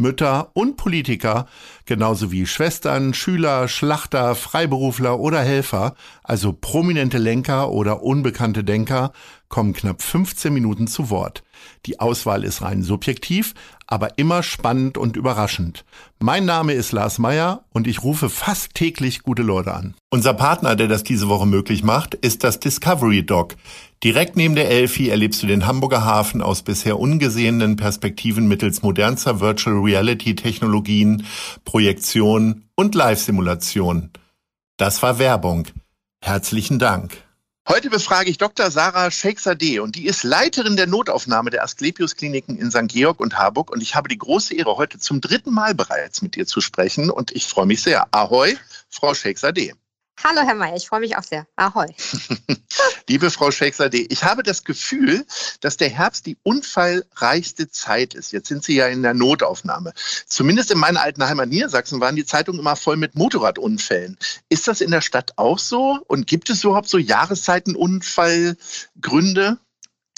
Mütter und Politiker, genauso wie Schwestern, Schüler, Schlachter, Freiberufler oder Helfer, also prominente Lenker oder unbekannte Denker, kommen knapp 15 Minuten zu Wort. Die Auswahl ist rein subjektiv, aber immer spannend und überraschend. Mein Name ist Lars Meyer und ich rufe fast täglich gute Leute an. Unser Partner, der das diese Woche möglich macht, ist das Discovery Dog. Direkt neben der Elfi erlebst du den Hamburger Hafen aus bisher ungesehenen Perspektiven mittels modernster Virtual Reality Technologien, Projektion und Live-Simulation. Das war Werbung. Herzlichen Dank. Heute befrage ich Dr. Sarah Sheikhzadeh und die ist Leiterin der Notaufnahme der Asklepios Kliniken in St. Georg und Harburg und ich habe die große Ehre, heute zum dritten Mal bereits mit ihr zu sprechen und ich freue mich sehr. Ahoi, Frau Sheikhzadeh. Hallo Herr Mayer, ich freue mich auch sehr. Ahoi. Liebe Frau Sheikhzadeh, ich habe das Gefühl, dass der Herbst die unfallreichste Zeit ist. Jetzt sind Sie ja in der Notaufnahme. Zumindest in meiner alten Heimat Niedersachsen waren die Zeitungen immer voll mit Motorradunfällen. Ist das in der Stadt auch so? Und gibt es überhaupt so Jahreszeitenunfallgründe?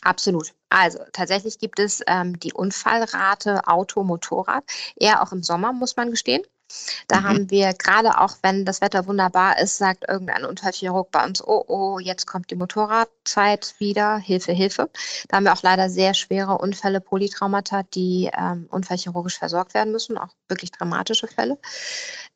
Absolut. Also tatsächlich gibt es ähm, die Unfallrate Auto, Motorrad, eher auch im Sommer, muss man gestehen. Da mhm. haben wir gerade auch, wenn das Wetter wunderbar ist, sagt irgendein Unfallchirurg bei uns, oh, oh, jetzt kommt die Motorradzeit wieder, Hilfe, Hilfe. Da haben wir auch leider sehr schwere Unfälle, Polytraumata, die ähm, unfallchirurgisch versorgt werden müssen, auch wirklich dramatische Fälle.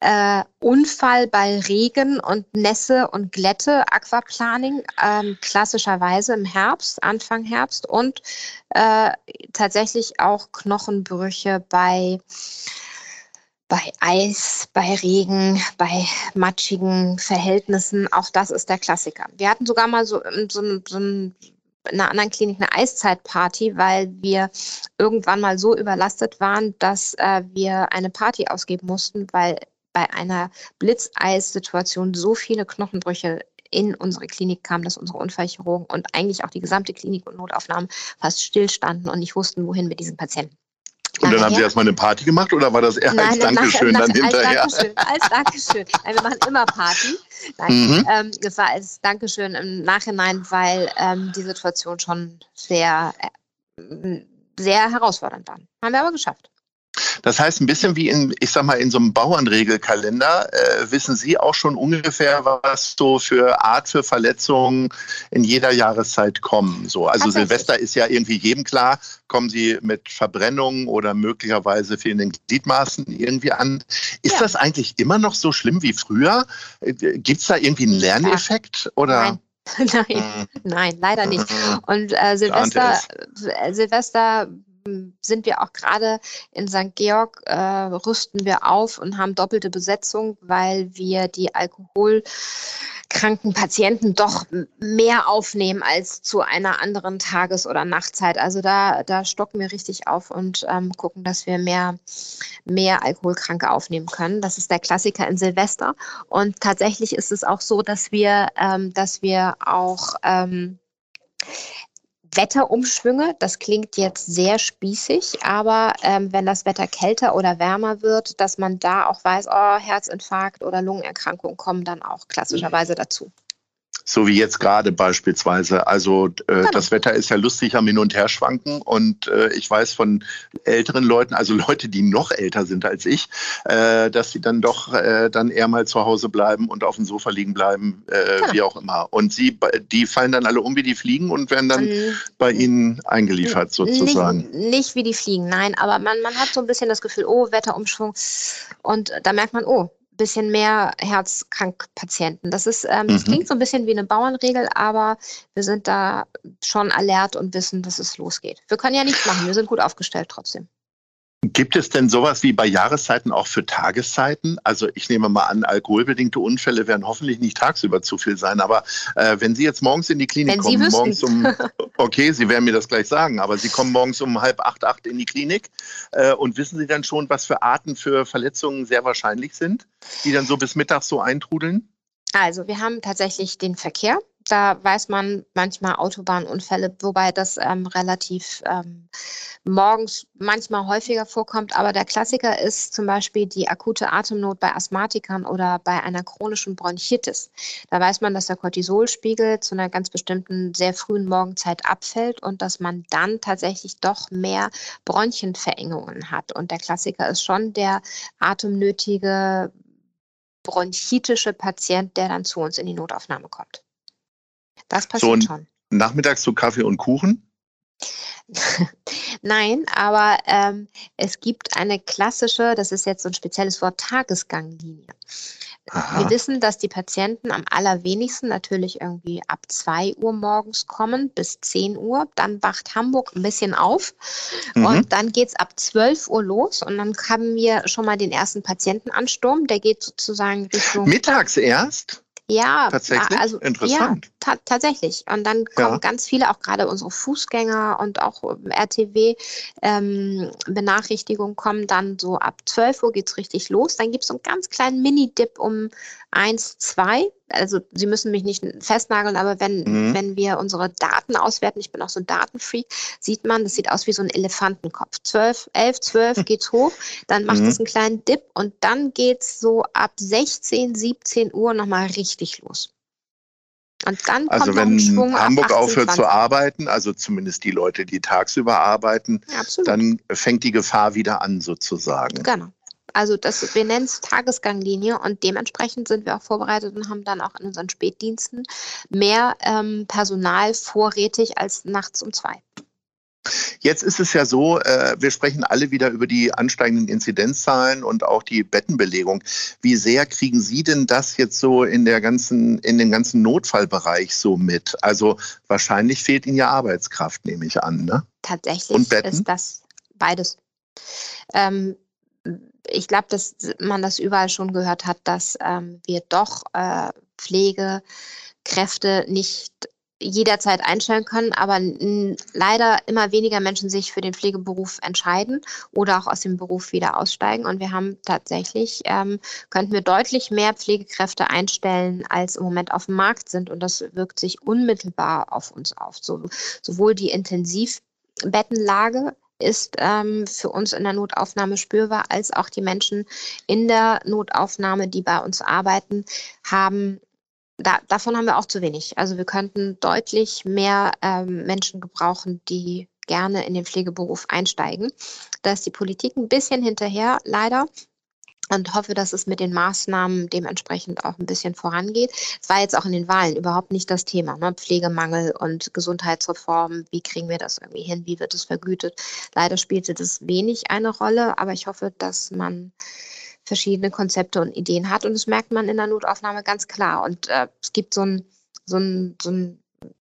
Äh, Unfall bei Regen und Nässe und Glätte, Aquaplaning, ähm, klassischerweise im Herbst, Anfang Herbst und äh, tatsächlich auch Knochenbrüche bei bei Eis, bei Regen, bei matschigen Verhältnissen. Auch das ist der Klassiker. Wir hatten sogar mal so, ähm, so, so in einer anderen Klinik eine Eiszeitparty, weil wir irgendwann mal so überlastet waren, dass äh, wir eine Party ausgeben mussten, weil bei einer Blitzeissituation so viele Knochenbrüche in unsere Klinik kamen, dass unsere Unfallchirurgen und eigentlich auch die gesamte Klinik und Notaufnahmen fast stillstanden und nicht wussten, wohin mit diesen Patienten. Und dann haben Sie erstmal eine Party gemacht oder war das eher nein, als Dankeschön nach, dann nach, hinterher? Als Dankeschön, als Dankeschön. Nein, wir machen immer Party. Nein, mhm. ähm, das war als Dankeschön im Nachhinein, weil ähm, die Situation schon sehr, äh, sehr herausfordernd war. Haben wir aber geschafft. Das heißt, ein bisschen wie in, ich sag mal, in so einem Bauernregelkalender, äh, wissen Sie auch schon ungefähr, was so für Art für Verletzungen in jeder Jahreszeit kommen. So, also Silvester ist ja irgendwie jedem klar, kommen Sie mit Verbrennungen oder möglicherweise fehlenden Gliedmaßen irgendwie an. Ist ja. das eigentlich immer noch so schlimm wie früher? Äh, Gibt es da irgendwie einen Lerneffekt? Oder? Nein. Nein, mhm. nein, leider nicht. Mhm. Und äh, Silvester, äh, Silvester sind wir auch gerade in St. Georg, äh, rüsten wir auf und haben doppelte Besetzung, weil wir die alkoholkranken Patienten doch mehr aufnehmen als zu einer anderen Tages- oder Nachtzeit. Also da, da stocken wir richtig auf und ähm, gucken, dass wir mehr, mehr Alkoholkranke aufnehmen können. Das ist der Klassiker in Silvester. Und tatsächlich ist es auch so, dass wir, ähm, dass wir auch ähm, Wetterumschwünge. Das klingt jetzt sehr spießig, aber ähm, wenn das Wetter kälter oder wärmer wird, dass man da auch weiß, oh, Herzinfarkt oder Lungenerkrankung kommen dann auch klassischerweise dazu so wie jetzt gerade beispielsweise. Also äh, genau. das Wetter ist ja lustig am Hin und Her schwanken und äh, ich weiß von älteren Leuten, also Leute, die noch älter sind als ich, äh, dass sie dann doch äh, dann eher mal zu Hause bleiben und auf dem Sofa liegen bleiben, äh, genau. wie auch immer. Und sie, die fallen dann alle um wie die Fliegen und werden dann ähm, bei ihnen eingeliefert sozusagen. Nicht, nicht, wie die Fliegen, nein, aber man, man hat so ein bisschen das Gefühl, oh, Wetterumschwung und da merkt man, oh, bisschen mehr Herzkrankpatienten. Das ist, ähm, mhm. das klingt so ein bisschen wie eine Bauernregel, aber wir sind da schon alert und wissen, dass es losgeht. Wir können ja nichts machen, wir sind gut aufgestellt trotzdem. Gibt es denn sowas wie bei Jahreszeiten auch für Tageszeiten? Also ich nehme mal an, alkoholbedingte Unfälle werden hoffentlich nicht tagsüber zu viel sein. Aber äh, wenn Sie jetzt morgens in die Klinik wenn kommen, morgens um, okay, Sie werden mir das gleich sagen, aber Sie kommen morgens um halb acht, acht in die Klinik äh, und wissen Sie dann schon, was für Arten für Verletzungen sehr wahrscheinlich sind, die dann so bis mittags so eintrudeln? Also wir haben tatsächlich den Verkehr. Da weiß man manchmal Autobahnunfälle, wobei das ähm, relativ ähm, morgens manchmal häufiger vorkommt. Aber der Klassiker ist zum Beispiel die akute Atemnot bei Asthmatikern oder bei einer chronischen Bronchitis. Da weiß man, dass der Cortisolspiegel zu einer ganz bestimmten sehr frühen Morgenzeit abfällt und dass man dann tatsächlich doch mehr Bronchienverengungen hat. Und der Klassiker ist schon der atemnötige bronchitische Patient, der dann zu uns in die Notaufnahme kommt. Das passiert so, schon. Nachmittags zu Kaffee und Kuchen? Nein, aber ähm, es gibt eine klassische, das ist jetzt so ein spezielles Wort, Tagesganglinie. Aha. Wir wissen, dass die Patienten am allerwenigsten natürlich irgendwie ab 2 Uhr morgens kommen bis 10 Uhr. Dann wacht Hamburg ein bisschen auf mhm. und dann geht es ab 12 Uhr los und dann haben wir schon mal den ersten Patientenansturm. Der geht sozusagen Richtung. Mittags erst? Ja, tatsächlich. Also, Interessant. Ja, ta tatsächlich. Und dann kommen ja. ganz viele, auch gerade unsere Fußgänger und auch RTW-Benachrichtigungen ähm, kommen dann so ab 12 Uhr geht es richtig los. Dann gibt es so einen ganz kleinen Mini-Dip um 1, 2. Also Sie müssen mich nicht festnageln, aber wenn, mhm. wenn wir unsere Daten auswerten, ich bin auch so ein Datenfreak, sieht man, das sieht aus wie so ein Elefantenkopf. 12, 11, 12 geht's hoch, dann macht mhm. es einen kleinen Dip und dann geht es so ab 16, 17 Uhr nochmal richtig los. Und dann also wenn Hamburg 18, aufhört 20. zu arbeiten, also zumindest die Leute, die tagsüber arbeiten, ja, dann fängt die Gefahr wieder an sozusagen. Genau. Also das, wir nennen es Tagesganglinie und dementsprechend sind wir auch vorbereitet und haben dann auch in unseren Spätdiensten mehr ähm, Personal vorrätig als nachts um zwei. Jetzt ist es ja so, äh, wir sprechen alle wieder über die ansteigenden Inzidenzzahlen und auch die Bettenbelegung. Wie sehr kriegen Sie denn das jetzt so in der ganzen, in den ganzen Notfallbereich so mit? Also wahrscheinlich fehlt Ihnen ja Arbeitskraft, nehme ich an, ne? Tatsächlich ist das beides. Ähm, ich glaube, dass man das überall schon gehört hat, dass ähm, wir doch äh, Pflegekräfte nicht jederzeit einstellen können, aber leider immer weniger Menschen sich für den Pflegeberuf entscheiden oder auch aus dem Beruf wieder aussteigen. Und wir haben tatsächlich, ähm, könnten wir deutlich mehr Pflegekräfte einstellen, als im Moment auf dem Markt sind. Und das wirkt sich unmittelbar auf uns auf. So, sowohl die Intensivbettenlage ist ähm, für uns in der Notaufnahme spürbar, als auch die Menschen in der Notaufnahme, die bei uns arbeiten, haben da, davon haben wir auch zu wenig. Also wir könnten deutlich mehr ähm, Menschen gebrauchen, die gerne in den Pflegeberuf einsteigen. Da ist die Politik ein bisschen hinterher, leider und hoffe, dass es mit den Maßnahmen dementsprechend auch ein bisschen vorangeht. Es war jetzt auch in den Wahlen überhaupt nicht das Thema. Ne? Pflegemangel und Gesundheitsreform, wie kriegen wir das irgendwie hin, wie wird es vergütet? Leider spielte das wenig eine Rolle, aber ich hoffe, dass man verschiedene Konzepte und Ideen hat und das merkt man in der Notaufnahme ganz klar. Und äh, es gibt so ein, so so ein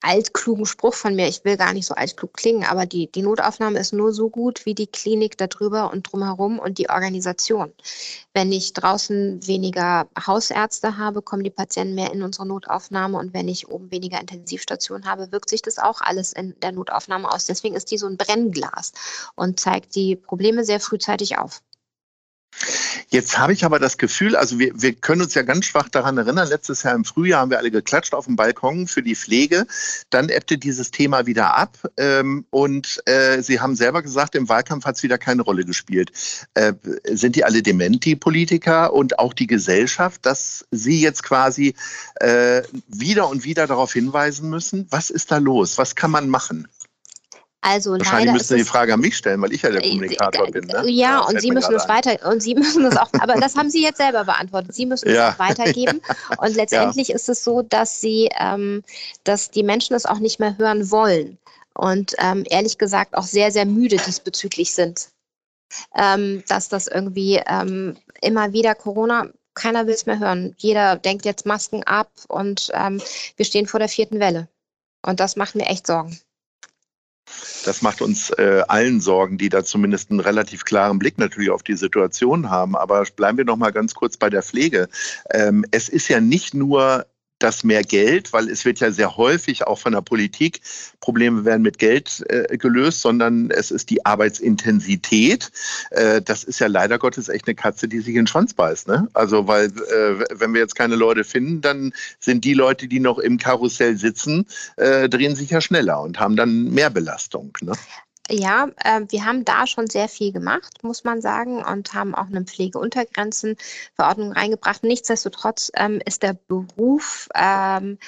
altklugen Spruch von mir. Ich will gar nicht so altklug klingen, aber die, die Notaufnahme ist nur so gut wie die Klinik darüber und drumherum und die Organisation. Wenn ich draußen weniger Hausärzte habe, kommen die Patienten mehr in unsere Notaufnahme und wenn ich oben weniger Intensivstationen habe, wirkt sich das auch alles in der Notaufnahme aus. Deswegen ist die so ein Brennglas und zeigt die Probleme sehr frühzeitig auf. Jetzt habe ich aber das Gefühl, also wir, wir können uns ja ganz schwach daran erinnern, letztes Jahr im Frühjahr haben wir alle geklatscht auf dem Balkon für die Pflege. Dann ebbte dieses Thema wieder ab ähm, und äh, Sie haben selber gesagt, im Wahlkampf hat es wieder keine Rolle gespielt. Äh, sind die alle dement, die Politiker und auch die Gesellschaft, dass Sie jetzt quasi äh, wieder und wieder darauf hinweisen müssen? Was ist da los? Was kann man machen? Also Wahrscheinlich müssen Sie die Frage an mich stellen, weil ich ja der äh, Kommunikator äh, bin. Ne? Ja, ja und Sie müssen es weiter und Sie müssen es auch, aber das haben Sie jetzt selber beantwortet. Sie müssen ja. es auch weitergeben. Und letztendlich ja. ist es so, dass Sie, ähm, dass die Menschen es auch nicht mehr hören wollen und ähm, ehrlich gesagt auch sehr, sehr müde diesbezüglich sind. Ähm, dass das irgendwie ähm, immer wieder Corona, keiner will es mehr hören. Jeder denkt jetzt Masken ab und ähm, wir stehen vor der vierten Welle. Und das macht mir echt Sorgen. Das macht uns äh, allen Sorgen, die da zumindest einen relativ klaren Blick natürlich auf die Situation haben. Aber bleiben wir noch mal ganz kurz bei der Pflege. Ähm, es ist ja nicht nur das mehr Geld, weil es wird ja sehr häufig auch von der Politik, Probleme werden mit Geld äh, gelöst, sondern es ist die Arbeitsintensität. Äh, das ist ja leider Gottes echt eine Katze, die sich in den Schwanz beißt. Ne? Also weil äh, wenn wir jetzt keine Leute finden, dann sind die Leute, die noch im Karussell sitzen, äh, drehen sich ja schneller und haben dann mehr Belastung. Ne? Ja, äh, wir haben da schon sehr viel gemacht, muss man sagen, und haben auch eine Pflegeuntergrenzenverordnung reingebracht. Nichtsdestotrotz ähm, ist der Beruf, ähm,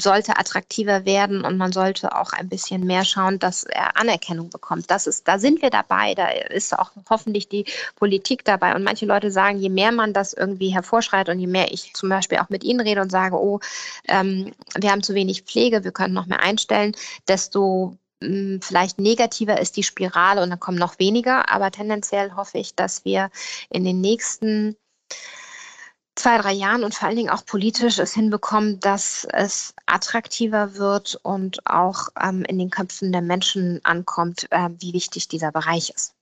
sollte attraktiver werden und man sollte auch ein bisschen mehr schauen, dass er Anerkennung bekommt. Das ist, da sind wir dabei, da ist auch hoffentlich die Politik dabei. Und manche Leute sagen, je mehr man das irgendwie hervorschreit und je mehr ich zum Beispiel auch mit ihnen rede und sage, oh, ähm, wir haben zu wenig Pflege, wir können noch mehr einstellen, desto vielleicht negativer ist die Spirale und dann kommen noch weniger. Aber tendenziell hoffe ich, dass wir in den nächsten zwei, drei Jahren und vor allen Dingen auch politisch es hinbekommen, dass es attraktiver wird und auch ähm, in den Köpfen der Menschen ankommt, äh, wie wichtig dieser Bereich ist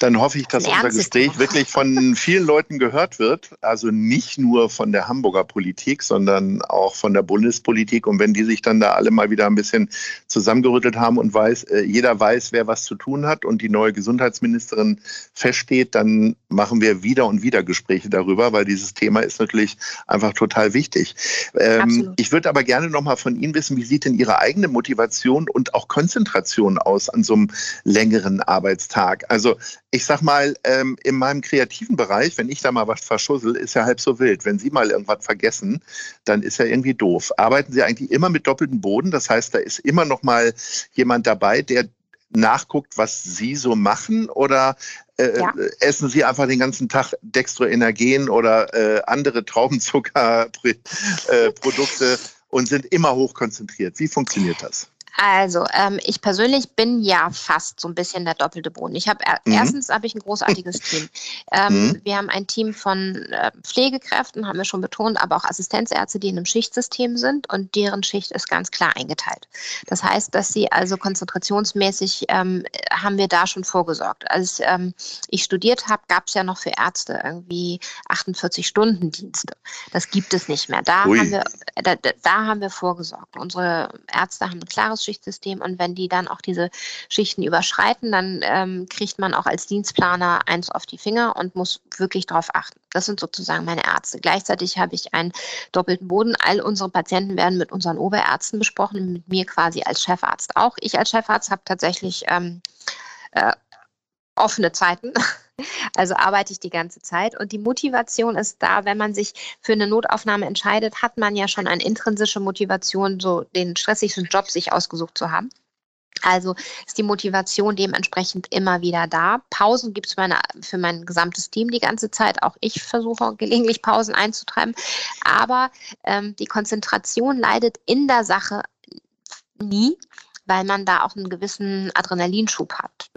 dann hoffe ich, dass unser Gespräch wirklich von vielen Leuten gehört wird. Also nicht nur von der Hamburger Politik, sondern auch von der Bundespolitik. Und wenn die sich dann da alle mal wieder ein bisschen zusammengerüttelt haben und weiß, äh, jeder weiß, wer was zu tun hat und die neue Gesundheitsministerin feststeht, dann machen wir wieder und wieder Gespräche darüber, weil dieses Thema ist natürlich einfach total wichtig. Ähm, ich würde aber gerne noch mal von Ihnen wissen, wie sieht denn Ihre eigene Motivation und auch Konzentration aus an so einem längeren Arbeitstag? Also ich sag mal, ähm, in meinem kreativen Bereich, wenn ich da mal was verschussel, ist ja halb so wild. Wenn Sie mal irgendwas vergessen, dann ist ja irgendwie doof. Arbeiten Sie eigentlich immer mit doppeltem Boden? Das heißt, da ist immer noch mal jemand dabei, der nachguckt, was Sie so machen? Oder äh, ja. essen Sie einfach den ganzen Tag Dextroenergen oder äh, andere Traubenzuckerprodukte äh, und sind immer hochkonzentriert? Wie funktioniert das? Also, ähm, ich persönlich bin ja fast so ein bisschen der doppelte Boden. Ich habe mhm. erstens habe ich ein großartiges Team. Ähm, mhm. Wir haben ein Team von äh, Pflegekräften, haben wir schon betont, aber auch Assistenzärzte, die in einem Schichtsystem sind und deren Schicht ist ganz klar eingeteilt. Das heißt, dass sie also konzentrationsmäßig ähm, haben wir da schon vorgesorgt. Als ähm, ich studiert habe, gab es ja noch für Ärzte irgendwie 48 Stunden Dienste. Das gibt es nicht mehr. Da haben wir da, da haben wir vorgesorgt. Unsere Ärzte haben ein klares Schichtsystem und wenn die dann auch diese Schichten überschreiten, dann ähm, kriegt man auch als Dienstplaner eins auf die Finger und muss wirklich darauf achten. Das sind sozusagen meine Ärzte. Gleichzeitig habe ich einen doppelten Boden. All unsere Patienten werden mit unseren Oberärzten besprochen, mit mir quasi als Chefarzt auch. Ich als Chefarzt habe tatsächlich ähm, äh, offene Zeiten. Also arbeite ich die ganze Zeit. Und die Motivation ist da, wenn man sich für eine Notaufnahme entscheidet, hat man ja schon eine intrinsische Motivation, so den stressigsten Job sich ausgesucht zu haben. Also ist die Motivation dementsprechend immer wieder da. Pausen gibt es für mein gesamtes Team die ganze Zeit. Auch ich versuche gelegentlich Pausen einzutreiben. Aber ähm, die Konzentration leidet in der Sache nie, weil man da auch einen gewissen Adrenalinschub hat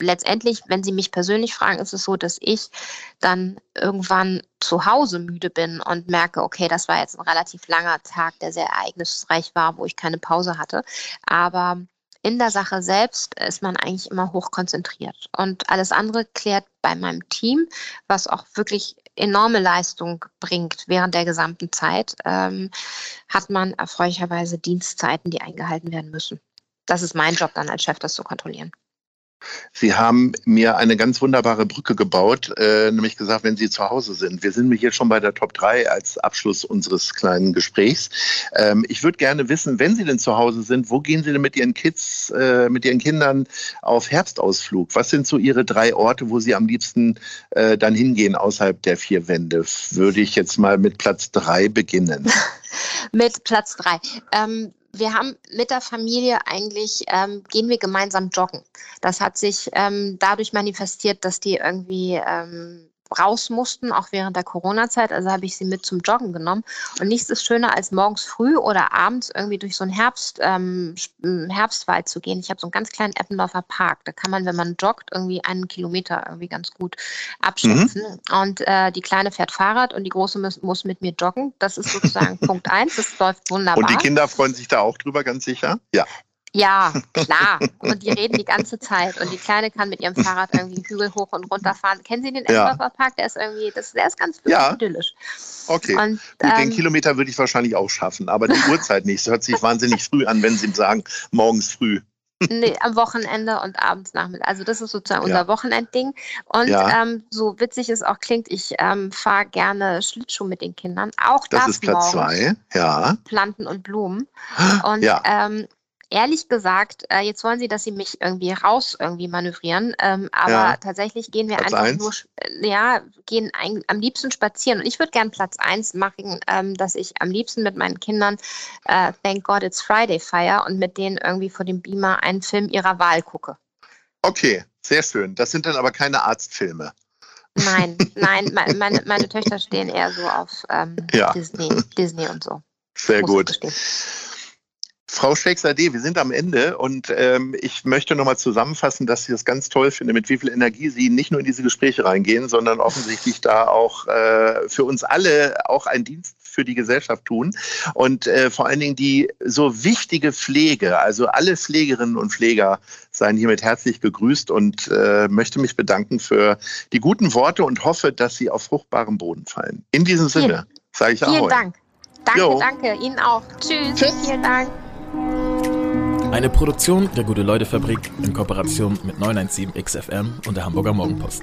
letztendlich, wenn Sie mich persönlich fragen, ist es so, dass ich dann irgendwann zu Hause müde bin und merke, okay, das war jetzt ein relativ langer Tag, der sehr ereignisreich war, wo ich keine Pause hatte. Aber in der Sache selbst ist man eigentlich immer hoch konzentriert. Und alles andere klärt bei meinem Team, was auch wirklich enorme Leistung bringt während der gesamten Zeit, ähm, hat man erfreulicherweise Dienstzeiten, die eingehalten werden müssen. Das ist mein Job dann als Chef, das zu kontrollieren. Sie haben mir eine ganz wunderbare Brücke gebaut, äh, nämlich gesagt, wenn Sie zu Hause sind. Wir sind hier schon bei der Top 3 als Abschluss unseres kleinen Gesprächs. Ähm, ich würde gerne wissen, wenn Sie denn zu Hause sind, wo gehen Sie denn mit Ihren Kids, äh, mit Ihren Kindern auf Herbstausflug? Was sind so Ihre drei Orte, wo Sie am liebsten äh, dann hingehen außerhalb der vier Wände? Würde ich jetzt mal mit Platz 3 beginnen. mit Platz 3. Ähm, wir haben mit der Familie eigentlich, ähm, gehen wir gemeinsam joggen. Das hat sich ähm, dadurch manifestiert, dass die irgendwie ähm, raus mussten, auch während der Corona-Zeit. Also habe ich sie mit zum Joggen genommen. Und nichts ist schöner, als morgens früh oder abends irgendwie durch so einen Herbst, ähm, Herbstwald zu gehen. Ich habe so einen ganz kleinen Eppendorfer Park. Da kann man, wenn man joggt, irgendwie einen Kilometer irgendwie ganz gut abschätzen. Mhm. Und äh, die Kleine fährt Fahrrad und die Große muss, muss mit mir joggen. Das ist sozusagen Punkt eins. Das läuft wunderbar. Und die Kinder freuen sich da auch drüber, ganz sicher? Ja. Ja, klar. Und die reden die ganze Zeit. Und die Kleine kann mit ihrem Fahrrad irgendwie einen Hügel hoch und runter fahren. Kennen Sie den Ja. Eschdorfer Park? Der ist irgendwie, das, der ist ganz Ja. idyllisch. Okay. Und, Gut, den ähm, Kilometer würde ich wahrscheinlich auch schaffen, aber die Uhrzeit nicht. Es hört sich wahnsinnig früh an, wenn Sie sagen, morgens früh. Nee, am Wochenende und abends Nachmittag. Also das ist sozusagen Ja. unser Wochenendding. Und Ja. ähm, so witzig es auch klingt, ich ähm, fahre gerne Schlittschuh mit den Kindern. Auch Das das, ist Platz morgens. zwei. Ja. Planten und Blumen. Und Ja. ähm, ehrlich gesagt, äh, jetzt wollen sie, dass sie mich irgendwie raus irgendwie manövrieren. Ähm, aber Ja. tatsächlich gehen wir Platz einfach eins? nur, äh, ja, gehen ein, am liebsten spazieren. Und ich würde gern Platz eins machen, ähm, dass ich am liebsten mit meinen Kindern äh, Thank God It's Friday feier und mit denen irgendwie vor dem Beamer einen Film ihrer Wahl gucke. Okay, sehr schön. Das sind dann aber keine Arztfilme. Nein, nein, me- meine, meine Töchter stehen eher so auf ähm, Ja. Disney, Disney und so. Sehr muss gut. Frau Shakespeare, wir sind am Ende und ähm, ich möchte nochmal zusammenfassen, dass ich das ganz toll finde, mit wie viel Energie Sie nicht nur in diese Gespräche reingehen, sondern offensichtlich da auch äh, für uns alle auch einen Dienst für die Gesellschaft tun und äh, vor allen Dingen die so wichtige Pflege, also alle Pflegerinnen und Pfleger seien hiermit herzlich gegrüßt und äh, möchte mich bedanken für die guten Worte und hoffe, dass sie auf fruchtbarem Boden fallen. In diesem Sinne sage ich Vielen Ahoi. Dank. Danke, Jo. danke. Ihnen auch. Tschüss. Tschüss. Vielen Dank. Eine Produktion der Gute-Leute-Fabrik in Kooperation mit 917 XFM und der Hamburger Morgenpost.